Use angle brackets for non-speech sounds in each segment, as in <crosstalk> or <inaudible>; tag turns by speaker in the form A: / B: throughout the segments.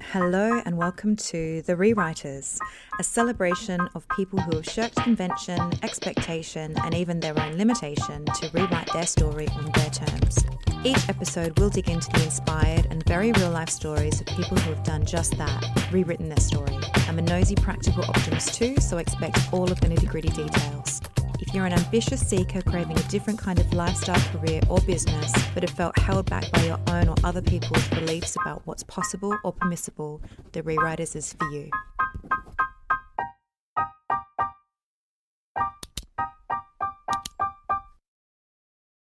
A: Hello and welcome to The Rewriters, a celebration of people who have shirked convention, expectation, and even their own limitation to rewrite their story on their terms. Each episode will dig into the inspired and very real life stories of people who have done just that, rewritten their story. I'm a nosy practical optimist too, so expect all of the nitty gritty details. You're an ambitious seeker craving a different kind of lifestyle, career, or business, but have felt held back by your own or other people's beliefs about what's possible or permissible, The Rewriters is for you.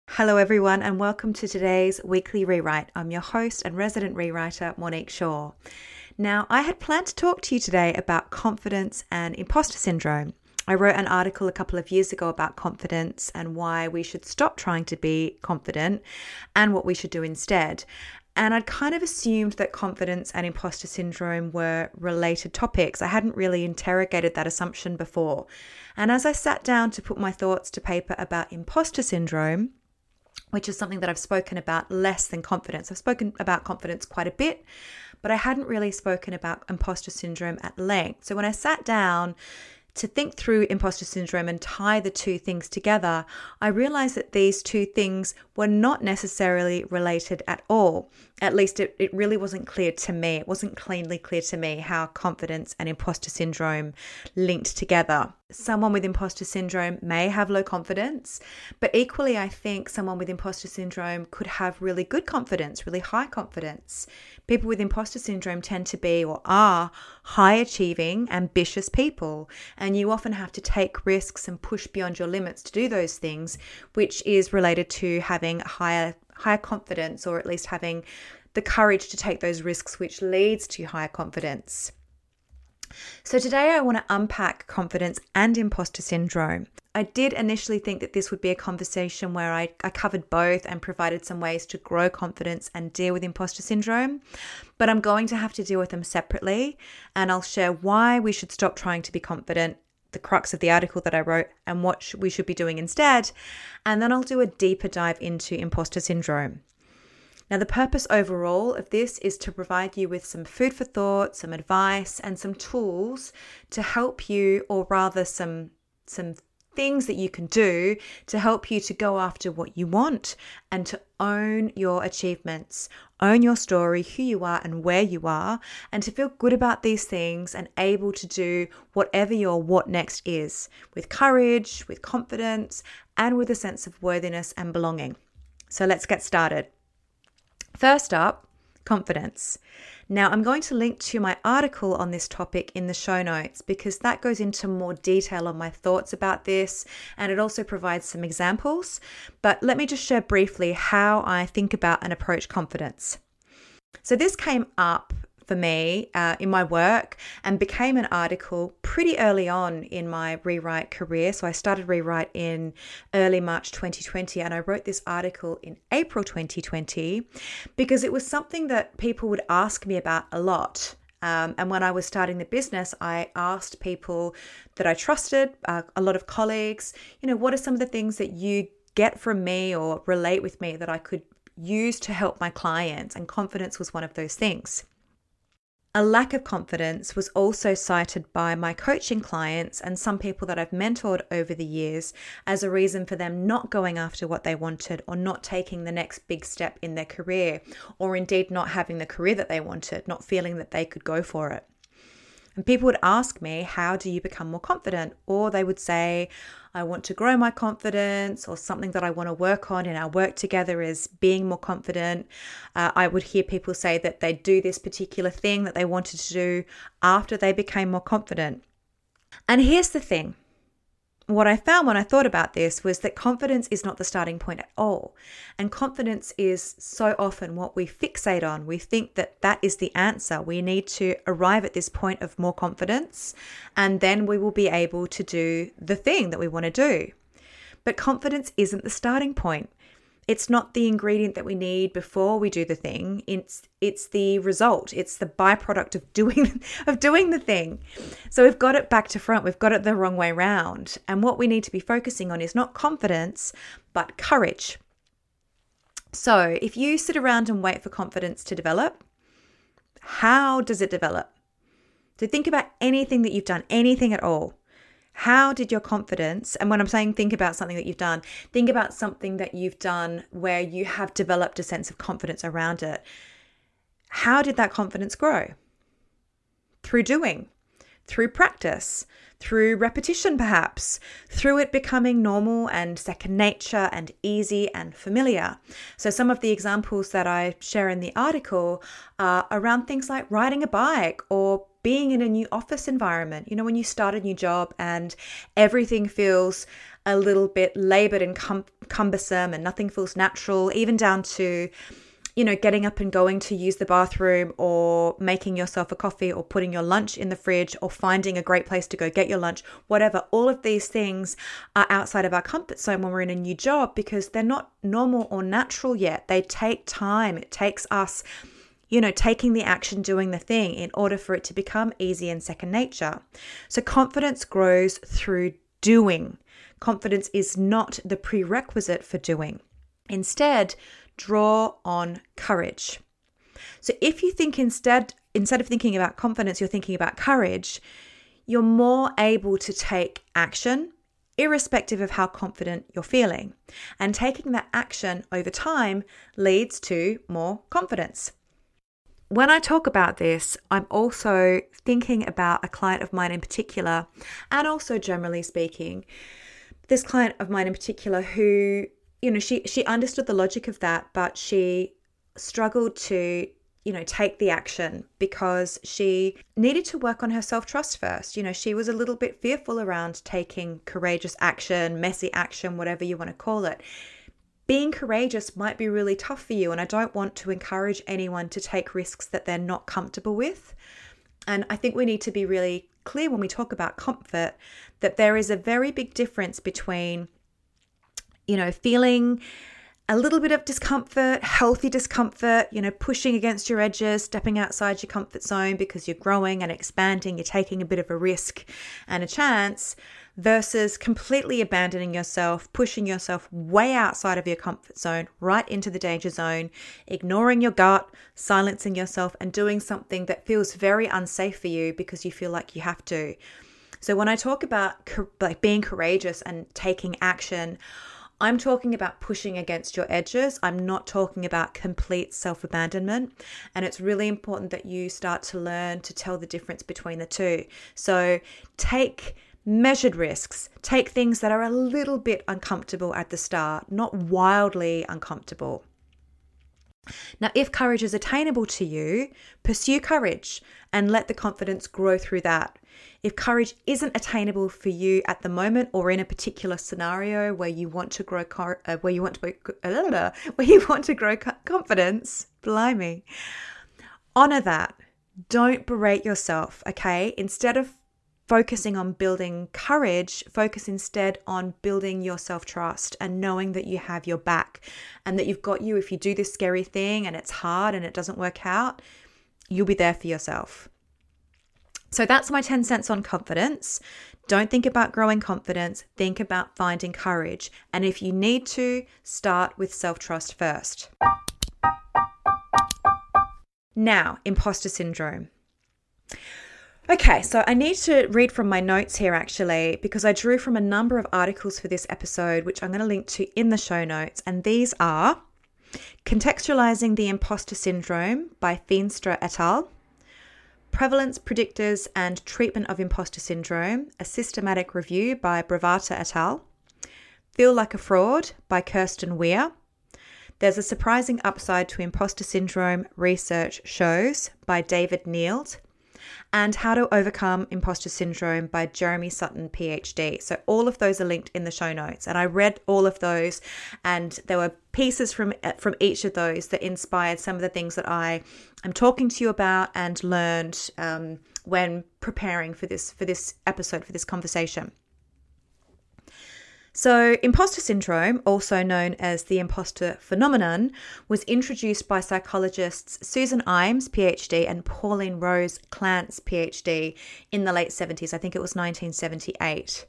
A: Hello, everyone, and welcome to today's weekly rewrite. I'm your host and resident rewriter, Monique Shaw. Now, I had planned to talk to you today about confidence and imposter syndrome. I wrote an article a couple of years ago about confidence and why we should stop trying to be confident and what we should do instead. And I'd kind of assumed that confidence and imposter syndrome were related topics. I hadn't really interrogated that assumption before. And as I sat down to put my thoughts to paper about imposter syndrome, which is something that I've spoken about less than confidence. I've spoken about confidence quite a bit, but I hadn't really spoken about imposter syndrome at length. So when I sat down to think through imposter syndrome and tie the two things together, I realized that these two things were not necessarily related at all. At least it, it really wasn't clear to me. It wasn't cleanly clear to me how confidence and imposter syndrome linked together. Someone with imposter syndrome may have low confidence, but equally, I think someone with imposter syndrome could have really good confidence, really high confidence. People with imposter syndrome tend to be or are high achieving, ambitious people, and you often have to take risks and push beyond your limits to do those things, which is related to having higher higher confidence or at least having the courage to take those risks, which leads to higher confidence. So, today I want to unpack confidence and imposter syndrome. I did initially think that this would be a conversation where I, I covered both and provided some ways to grow confidence and deal with imposter syndrome, but I'm going to have to deal with them separately. And I'll share why we should stop trying to be confident the crux of the article that I wrote and what we should be doing instead. And then I'll do a deeper dive into imposter syndrome. Now, the purpose overall of this is to provide you with some food for thought, some advice, and some tools to help you, or rather, some some things that you can do to help you to go after what you want and to own your achievements, own your story, who you are and where you are, and to feel good about these things and able to do whatever your what next is with courage, with confidence, and with a sense of worthiness and belonging. So let's get started. First up, confidence. Now, I'm going to link to my article on this topic in the show notes because that goes into more detail on my thoughts about this and it also provides some examples. But let me just share briefly how I think about and approach confidence. So, this came up for me uh, in my work and became an article pretty early on in my rewrite career. So I started rewrite in early March 2020 and I wrote this article in April 2020 because it was something that people would ask me about a lot. Um, and when I was starting the business, I asked people that I trusted, uh, a lot of colleagues, you know, what are some of the things that you get from me or relate with me that I could use to help my clients? And confidence was one of those things. A lack of confidence was also cited by my coaching clients and some people that I've mentored over the years as a reason for them not going after what they wanted or not taking the next big step in their career, or indeed not having the career that they wanted, not feeling that they could go for it. And people would ask me, How do you become more confident? Or they would say, I want to grow my confidence, or something that I want to work on in our work together is being more confident. Uh, I would hear people say that they do this particular thing that they wanted to do after they became more confident. And here's the thing what I found when I thought about this was that confidence is not the starting point at all. And confidence is so often what we fixate on. We think that that is the answer. We need to arrive at this point of more confidence, and then we will be able to do the thing that we want to do. But confidence isn't the starting point. It's not the ingredient that we need before we do the thing. It's it's the result. It's the byproduct of doing <laughs> of doing the thing. So we've got it back to front. We've got it the wrong way round. And what we need to be focusing on is not confidence, but courage. So if you sit around and wait for confidence to develop, How does it develop? So think about anything that you've done, anything at all. How did your confidence, and when I'm saying think about something that you've done, think about something that you've done where you have developed a sense of confidence around it. How did that confidence grow? Through doing, through practice, through repetition, perhaps, through it becoming normal and second nature and easy and familiar. So, some of the examples that I share in the article are around things like riding a bike or being in a new office environment. You know, when you start a new job and everything feels a little bit labored and cum- cumbersome and nothing feels natural, even down to you know, getting up and going to use the bathroom or making yourself a coffee or putting your lunch in the fridge or finding a great place to go get your lunch, whatever. All of these things are outside of our comfort zone when we're in a new job because they're not normal or natural yet. They take time. It takes us, you know, taking the action, doing the thing in order for it to become easy and second nature. So confidence grows through doing. Confidence is not the prerequisite for doing. Instead, draw on courage. So if you think instead instead of thinking about confidence, you're thinking about courage, you're more able to take action irrespective of how confident you're feeling. And taking that action over time leads to more confidence. When I talk about this, I'm also thinking about a client of mine in particular, and also generally speaking, this client of mine in particular who you know, she she understood the logic of that, but she struggled to you know take the action because she needed to work on her self-trust first. You know she was a little bit fearful around taking courageous action messy action whatever you want to call it being courageous might be really tough for you and i don't want to encourage anyone to take risks that they're not comfortable with. And i think we need to be really clear when we talk about comfort that there is a very big difference between you know, feeling a little bit of discomfort, healthy discomfort, you know, pushing against your edges, stepping outside your comfort zone because you're growing and expanding, you're taking a bit of a risk and a chance, versus completely abandoning yourself, pushing yourself way outside of your comfort zone, right into the danger zone, ignoring your gut, silencing yourself, and doing something that feels very unsafe for you because you feel like you have to. So when I talk about like being courageous and taking action, I'm talking about pushing against your edges. I'm not talking about complete self abandonment. And it's really important that you start to learn to tell the difference between the two. So take measured risks, take things that are a little bit uncomfortable at the start, not wildly uncomfortable. Now, if courage is attainable to you, pursue courage and let the confidence grow through that. If courage isn't attainable for you at the moment or in a particular scenario where you want to grow uh, where you want to uh, <laughs> where you want to grow confidence, blimey. Honor that. Don't berate yourself, okay? Instead of focusing on building courage, focus instead on building your self trust and knowing that you have your back and that you've got you. If you do this scary thing and it's hard and it doesn't work out, you'll be there for yourself. So that's my 10 cents on confidence. Don't think about growing confidence, think about finding courage. And if you need to, start with self trust first. Now, imposter syndrome. Okay, so I need to read from my notes here actually, because I drew from a number of articles for this episode, which I'm going to link to in the show notes. And these are Contextualizing the Imposter Syndrome by Feenstra et al., Prevalence, Predictors, and Treatment of Imposter Syndrome, a systematic review by Bravata et al., Feel Like a Fraud by Kirsten Weir. There's a surprising upside to imposter syndrome, research shows by David Nield and How to Overcome Imposter Syndrome by Jeremy Sutton, PhD. So, all of those are linked in the show notes. And I read all of those, and there were pieces from, from each of those that inspired some of the things that I am talking to you about and learned um, when preparing for this, for this episode, for this conversation. So, imposter syndrome, also known as the imposter phenomenon, was introduced by psychologists Susan Imes, PhD, and Pauline Rose Clance, PhD, in the late 70s. I think it was 1978.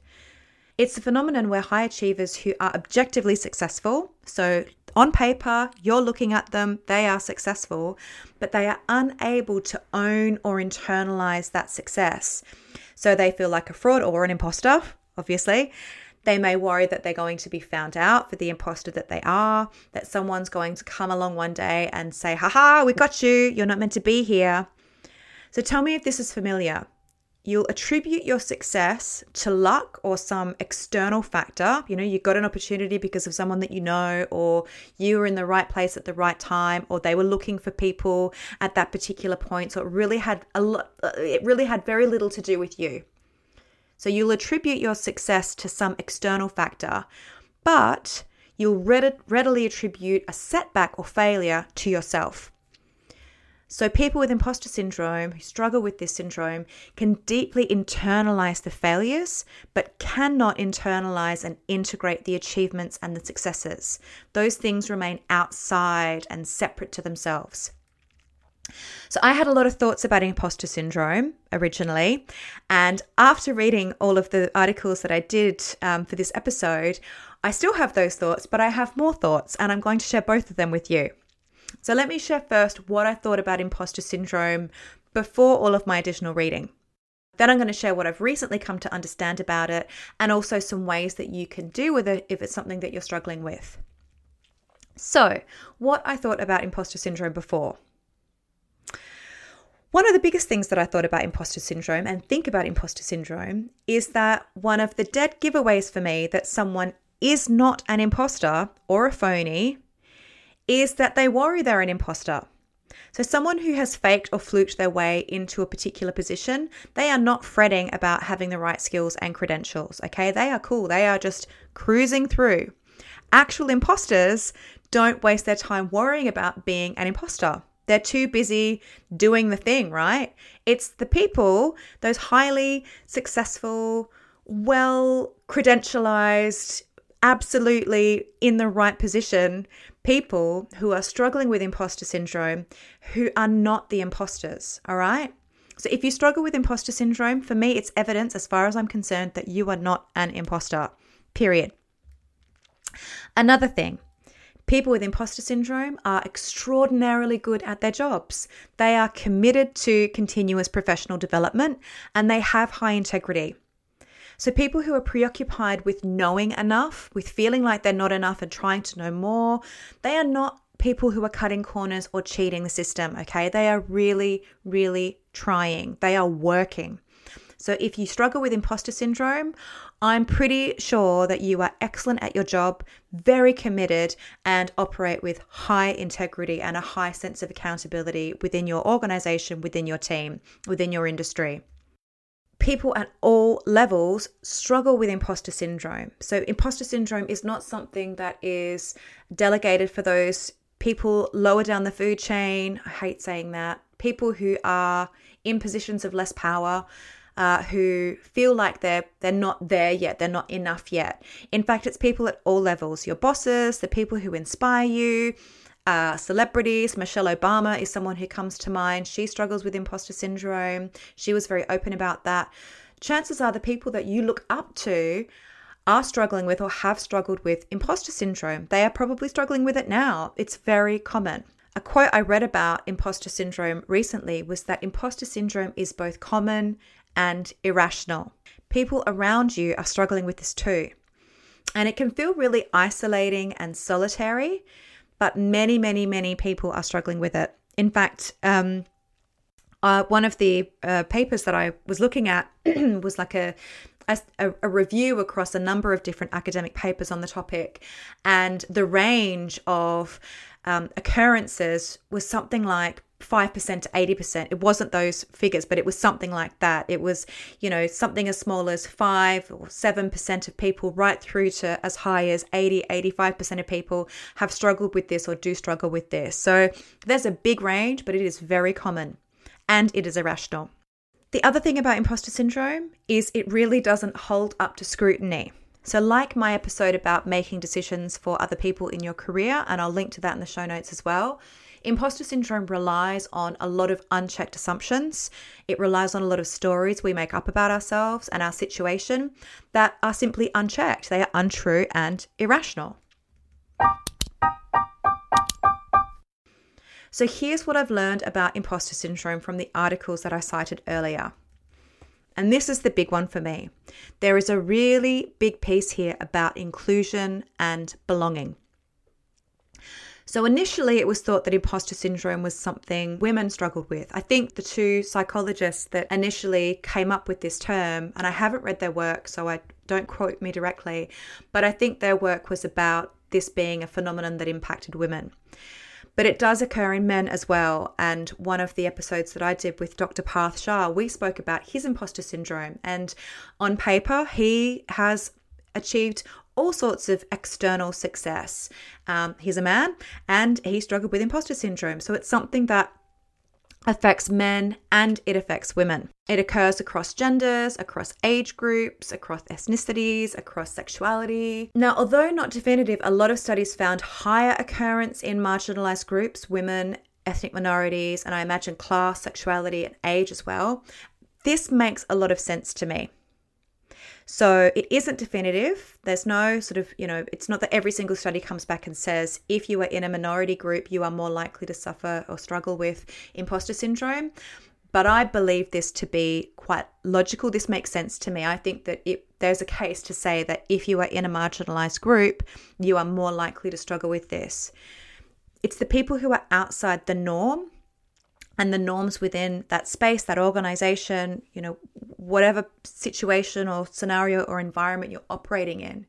A: It's a phenomenon where high achievers who are objectively successful, so on paper, you're looking at them, they are successful, but they are unable to own or internalize that success. So they feel like a fraud or an imposter, obviously. They may worry that they're going to be found out for the imposter that they are, that someone's going to come along one day and say, haha, we got you, you're not meant to be here. So tell me if this is familiar. You'll attribute your success to luck or some external factor. You know, you got an opportunity because of someone that you know, or you were in the right place at the right time, or they were looking for people at that particular point. So it really had a lot, it really had very little to do with you. So you'll attribute your success to some external factor, but you'll readily attribute a setback or failure to yourself. So, people with imposter syndrome who struggle with this syndrome can deeply internalize the failures, but cannot internalize and integrate the achievements and the successes. Those things remain outside and separate to themselves. So, I had a lot of thoughts about imposter syndrome originally. And after reading all of the articles that I did um, for this episode, I still have those thoughts, but I have more thoughts, and I'm going to share both of them with you. So let me share first what I thought about imposter syndrome before all of my additional reading. Then I'm going to share what I've recently come to understand about it and also some ways that you can do with it if it's something that you're struggling with. So, what I thought about imposter syndrome before. One of the biggest things that I thought about imposter syndrome and think about imposter syndrome is that one of the dead giveaways for me that someone is not an imposter or a phony is that they worry they're an imposter. So, someone who has faked or fluked their way into a particular position, they are not fretting about having the right skills and credentials. Okay, they are cool, they are just cruising through. Actual imposters don't waste their time worrying about being an imposter. They're too busy doing the thing, right? It's the people, those highly successful, well credentialized, absolutely in the right position people who are struggling with imposter syndrome who are not the imposters, all right? So if you struggle with imposter syndrome, for me, it's evidence, as far as I'm concerned, that you are not an imposter, period. Another thing, people with imposter syndrome are extraordinarily good at their jobs. They are committed to continuous professional development and they have high integrity. So, people who are preoccupied with knowing enough, with feeling like they're not enough and trying to know more, they are not people who are cutting corners or cheating the system, okay? They are really, really trying, they are working. So, if you struggle with imposter syndrome, I'm pretty sure that you are excellent at your job, very committed, and operate with high integrity and a high sense of accountability within your organization, within your team, within your industry people at all levels struggle with imposter syndrome. So, imposter syndrome is not something that is delegated for those people lower down the food chain. I hate saying that. People who are in positions of less power. Uh, who feel like they're they're not there yet, they're not enough yet. In fact, it's people at all levels: your bosses, the people who inspire you, uh, celebrities. Michelle Obama is someone who comes to mind. She struggles with imposter syndrome. She was very open about that. Chances are the people that you look up to are struggling with or have struggled with imposter syndrome. They are probably struggling with it now. It's very common. A quote I read about imposter syndrome recently was that imposter syndrome is both common and irrational. People around you are struggling with this too. And it can feel really isolating and solitary but many, many, many people are struggling with it. In fact, um, uh, one of the uh, papers that I was looking at <clears throat> was like a, a, a review across a number of different academic papers on the topic, and the range of um, occurrences was something like 5% to 80%. It wasn't those figures, but it was something like that. It was, you know, something as small as 5 or 7% of people, right through to as high as 80, 85% of people have struggled with this or do struggle with this. So there's a big range, but it is very common and it is irrational. The other thing about imposter syndrome is it really doesn't hold up to scrutiny. So, like my episode about making decisions for other people in your career, and I'll link to that in the show notes as well, Imposter syndrome relies on a lot of unchecked assumptions. It relies on a lot of stories we make up about ourselves and our situation that are simply unchecked. They are untrue and irrational. So, here's what I've learned about imposter syndrome from the articles that I cited earlier. And this is the big one for me. There is a really big piece here about inclusion and belonging. So, initially, it was thought that imposter syndrome was something women struggled with. I think the two psychologists that initially came up with this term, and I haven't read their work, so I don't quote me directly, but I think their work was about this being a phenomenon that impacted women but it does occur in men as well. And one of the episodes that I did with Dr. Parth Shah, we spoke about his imposter syndrome. And on paper, he has achieved all sorts of external success. Um, he's a man and he struggled with imposter syndrome. So it's something that affects men and it affects women. It occurs across genders, across age groups, across ethnicities, across sexuality. Now, although not definitive, a lot of studies found higher occurrence in marginalized groups, women, ethnic minorities, and I imagine class, sexuality, and age as well. This makes a lot of sense to me. So it isn't definitive. There's no sort of, you know, it's not that every single study comes back and says if you are in a minority group, you are more likely to suffer or struggle with imposter syndrome. But I believe this to be quite logical. This makes sense to me. I think that it, there's a case to say that if you are in a marginalized group, you are more likely to struggle with this. It's the people who are outside the norm and the norms within that space, that organization, you know, whatever situation or scenario or environment you're operating in.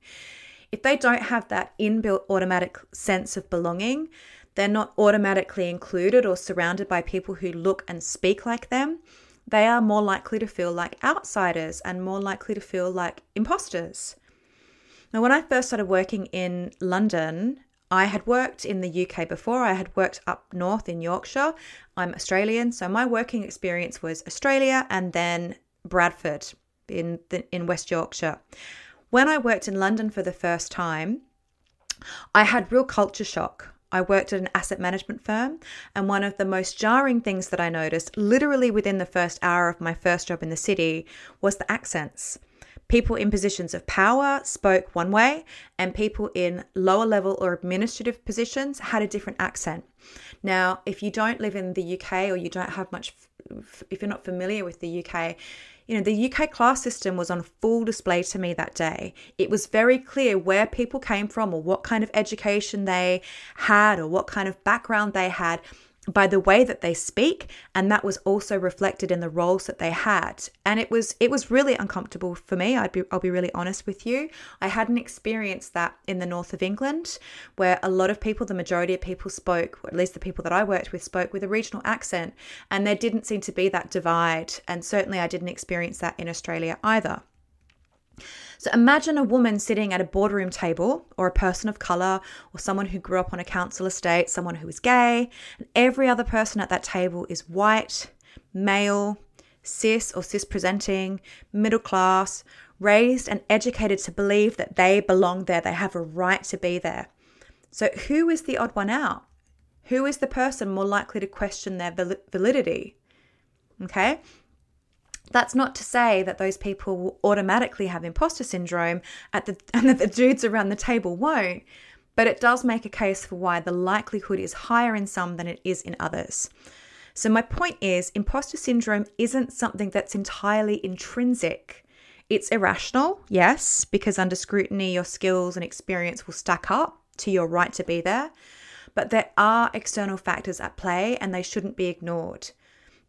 A: If they don't have that inbuilt automatic sense of belonging, they're not automatically included or surrounded by people who look and speak like them, they are more likely to feel like outsiders and more likely to feel like imposters. Now, when I first started working in London, I had worked in the UK before. I had worked up north in Yorkshire. I'm Australian, so my working experience was Australia and then Bradford in the, in West Yorkshire. When I worked in London for the first time, I had real culture shock. I worked at an asset management firm, and one of the most jarring things that I noticed, literally within the first hour of my first job in the city, was the accents. People in positions of power spoke one way, and people in lower level or administrative positions had a different accent. Now, if you don't live in the UK or you don't have much, if you're not familiar with the UK, you know, the UK class system was on full display to me that day. It was very clear where people came from or what kind of education they had or what kind of background they had by the way that they speak and that was also reflected in the roles that they had. And it was it was really uncomfortable for me I'd be I'll be really honest with you. I hadn't experienced that in the north of England where a lot of people the majority of people spoke or at least the people that I worked with spoke with a regional accent and there didn't seem to be that divide and certainly I didn't experience that in Australia either so imagine a woman sitting at a boardroom table, or a person of color, or someone who grew up on a council estate, someone who is gay, and every other person at that table is white, male, cis or cis presenting, middle class, raised and educated to believe that they belong there, they have a right to be there. So, who is the odd one out? Who is the person more likely to question their validity? Okay, that's not to say that those people will automatically have imposter syndrome at the, <laughs> and that the dudes around the table won't, but it does make a case for why the likelihood is higher in some than it is in others. So, my point is, imposter syndrome isn't something that's entirely intrinsic. It's irrational, yes, because under scrutiny, your skills and experience will stack up to your right to be there. But there are external factors at play and they shouldn't be ignored.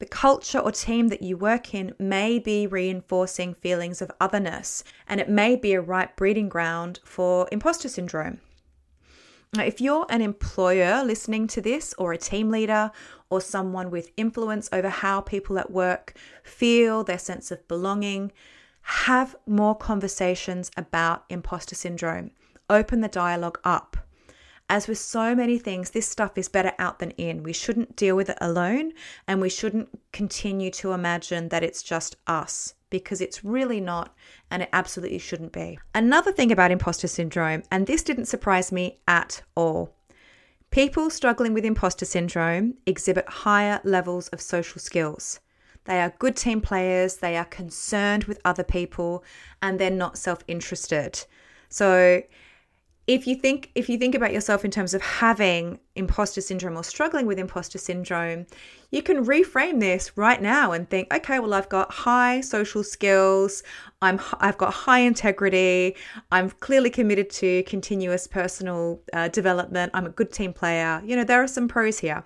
A: The culture or team that you work in may be reinforcing feelings of otherness, and it may be a right breeding ground for imposter syndrome. Now, if you're an employer listening to this, or a team leader, or someone with influence over how people at work feel their sense of belonging, have more conversations about imposter syndrome. Open the dialogue up. As with so many things, this stuff is better out than in. We shouldn't deal with it alone and we shouldn't continue to imagine that it's just us because it's really not and it absolutely shouldn't be. Another thing about imposter syndrome, and this didn't surprise me at all People struggling with imposter syndrome exhibit higher levels of social skills. They are good team players, they are concerned with other people, and they're not self interested. So, if you think if you think about yourself in terms of having imposter syndrome or struggling with imposter syndrome you can reframe this right now and think okay well i've got high social skills. I'm i've got high integrity. I'm clearly committed to continuous personal uh, development. I'm a good team player. You know there are some pros here.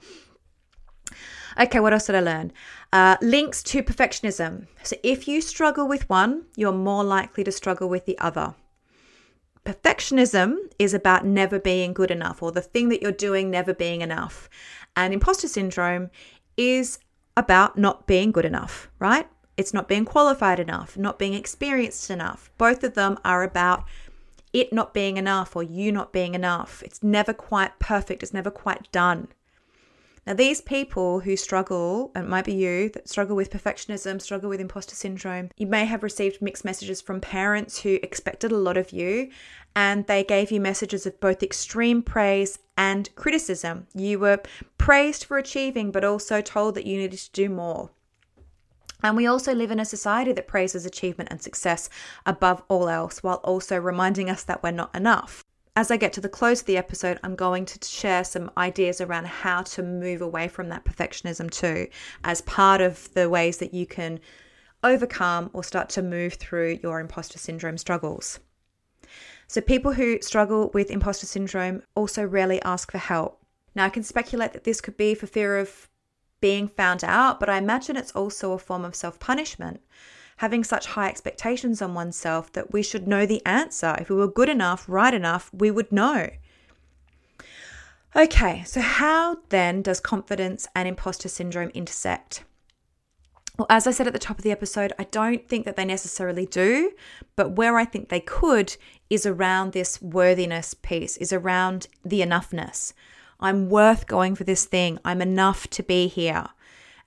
A: Okay what else did i learn? Uh, links to perfectionism. So if you struggle with one you're more likely to struggle with the other Perfectionism is about never being good enough or the thing that you're doing never being enough. And imposter syndrome is about not being good enough, right? It's not being qualified enough, not being experienced enough. Both of them are about it not being enough or you not being enough. It's never quite perfect, it's never quite done. Now, these people who struggle, and it might be you that struggle with perfectionism, struggle with imposter syndrome, you may have received mixed messages from parents who expected a lot of you and they gave you messages of both extreme praise and criticism. You were praised for achieving, but also told that you needed to do more. And we also live in a society that praises achievement and success above all else, while also reminding us that we're not enough as I get to the close of the episode, I'm going to share some ideas around how to move away from that perfectionism too, as part of the ways that you can overcome or start to move through your imposter syndrome struggles. So, people who struggle with imposter syndrome also rarely ask for help. Now, I can speculate that this could be for fear of being found out, but I imagine it's also a form of self punishment having such high expectations on oneself that we should know the answer. If we were good enough, right enough, we would know. Okay, so how then does confidence and imposter syndrome intersect? Well, as I said at the top of the episode, I don't think that they necessarily do, but where I think they could is around this worthiness piece, is around the enoughness. I'm worth going for this thing. I'm enough to be here.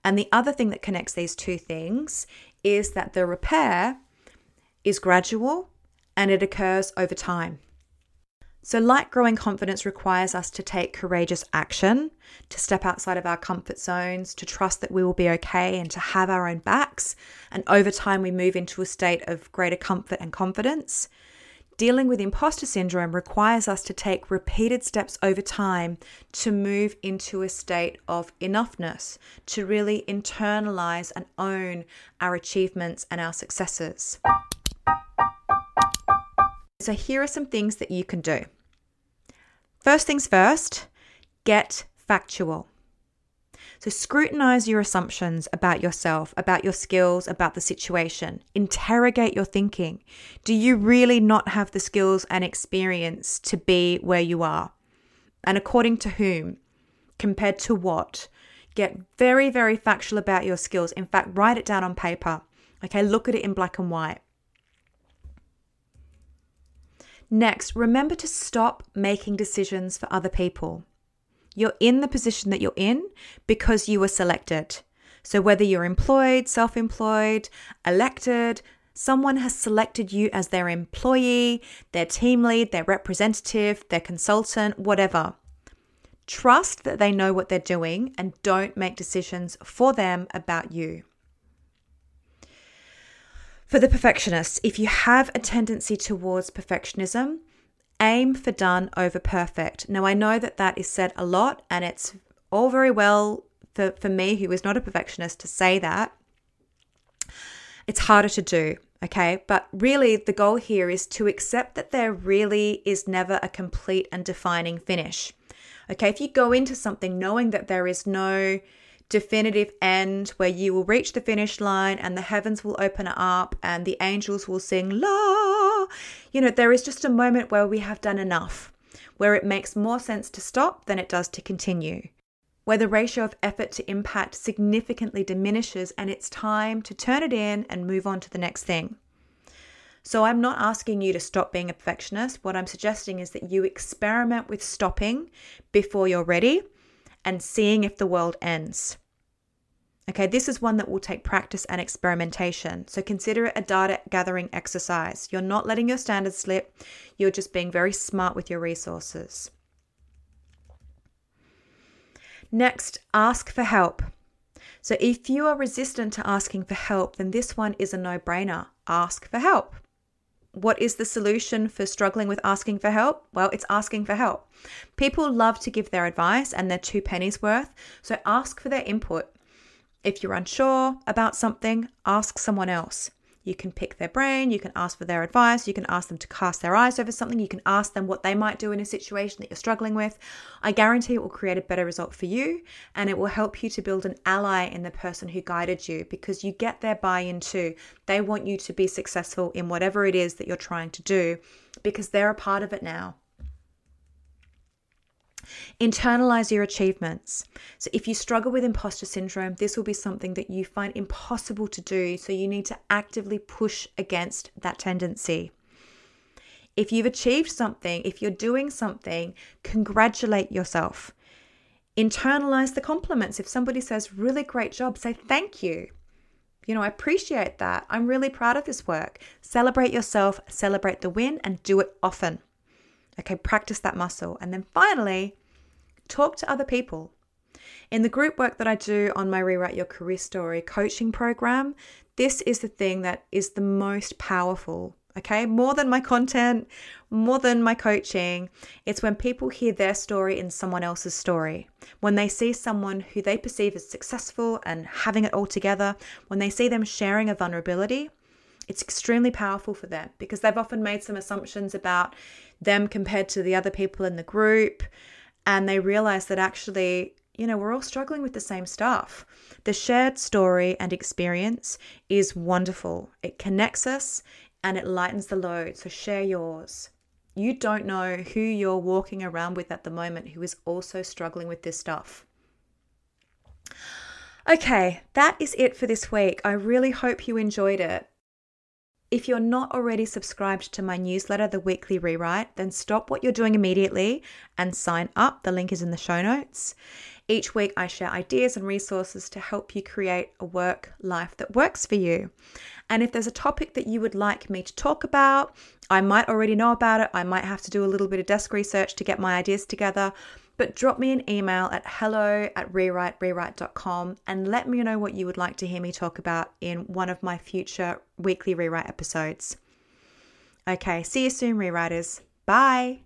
A: And the other thing that connects these two things is that the repair is gradual and it occurs over time. So, like growing confidence requires us to take courageous action, to step outside of our comfort zones, to trust that we will be okay, and to have our own backs. And over time, we move into a state of greater comfort and confidence. Dealing with imposter syndrome requires us to take repeated steps over time to move into a state of enoughness, to really internalize and own our achievements and our successes. So, here are some things that you can do. First things first, get factual. So scrutinize your assumptions about yourself, about your skills, about the situation. Interrogate your thinking. Do you really not have the skills and experience to be where you are? And according to whom? Compared to what? Get very, very factual about your skills. In fact, write it down on paper. Okay, look at it in black and white. Next, remember to stop making decisions for other people. You're in the position that you're in because you were selected. So, whether you're employed, self employed, elected, someone has selected you as their employee, their team lead, their representative, their consultant, whatever. Trust that they know what they're doing and don't make decisions for them about you. For the perfectionists, if you have a tendency towards perfectionism, aim for done over perfect. Now, I know that that is said a lot, and it's all very well for, for me, who is not a perfectionist, to say that. It's harder to do, okay? But really, the goal here is to accept that there really is never a complete and defining finish. Okay, if you go into something knowing that there is no definitive end where you will reach the finish line and the heavens will open up and the angels will sing la. You know, there is just a moment where we have done enough, where it makes more sense to stop than it does to continue, where the ratio of effort to impact significantly diminishes and it's time to turn it in and move on to the next thing. So, I'm not asking you to stop being a perfectionist. What I'm suggesting is that you experiment with stopping before you're ready and seeing if the world ends. Okay, this is one that will take practice and experimentation. So consider it a data gathering exercise. You're not letting your standards slip, you're just being very smart with your resources. Next, ask for help. So if you are resistant to asking for help, then this one is a no brainer. Ask for help. What is the solution for struggling with asking for help? Well, it's asking for help. People love to give their advice and their two pennies worth, so ask for their input. If you're unsure about something, ask someone else. You can pick their brain, you can ask for their advice, you can ask them to cast their eyes over something, you can ask them what they might do in a situation that you're struggling with. I guarantee it will create a better result for you and it will help you to build an ally in the person who guided you because you get their buy in too. They want you to be successful in whatever it is that you're trying to do because they're a part of it now. Internalize your achievements. So, if you struggle with imposter syndrome, this will be something that you find impossible to do. So, you need to actively push against that tendency. If you've achieved something, if you're doing something, congratulate yourself. Internalize the compliments. If somebody says, really great job, say thank you. You know, I appreciate that. I'm really proud of this work. Celebrate yourself, celebrate the win, and do it often. Okay, practice that muscle. And then finally, talk to other people. In the group work that I do on my Rewrite Your Career Story coaching program, this is the thing that is the most powerful. Okay, more than my content, more than my coaching, it's when people hear their story in someone else's story. When they see someone who they perceive as successful and having it all together, when they see them sharing a vulnerability, it's extremely powerful for them because they've often made some assumptions about them compared to the other people in the group. And they realize that actually, you know, we're all struggling with the same stuff. The shared story and experience is wonderful. It connects us and it lightens the load. So share yours. You don't know who you're walking around with at the moment who is also struggling with this stuff. Okay, that is it for this week. I really hope you enjoyed it. If you're not already subscribed to my newsletter, The Weekly Rewrite, then stop what you're doing immediately and sign up. The link is in the show notes. Each week, I share ideas and resources to help you create a work life that works for you. And if there's a topic that you would like me to talk about, I might already know about it. I might have to do a little bit of desk research to get my ideas together but drop me an email at hello at rewriterewrite.com and let me know what you would like to hear me talk about in one of my future weekly rewrite episodes. Okay, see you soon, rewriters. Bye.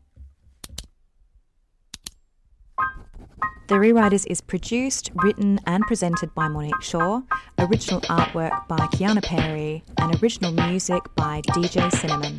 A: The Rewriters is produced, written, and presented by Monique Shaw, original artwork by Kiana Perry, and original music by DJ Cinnamon.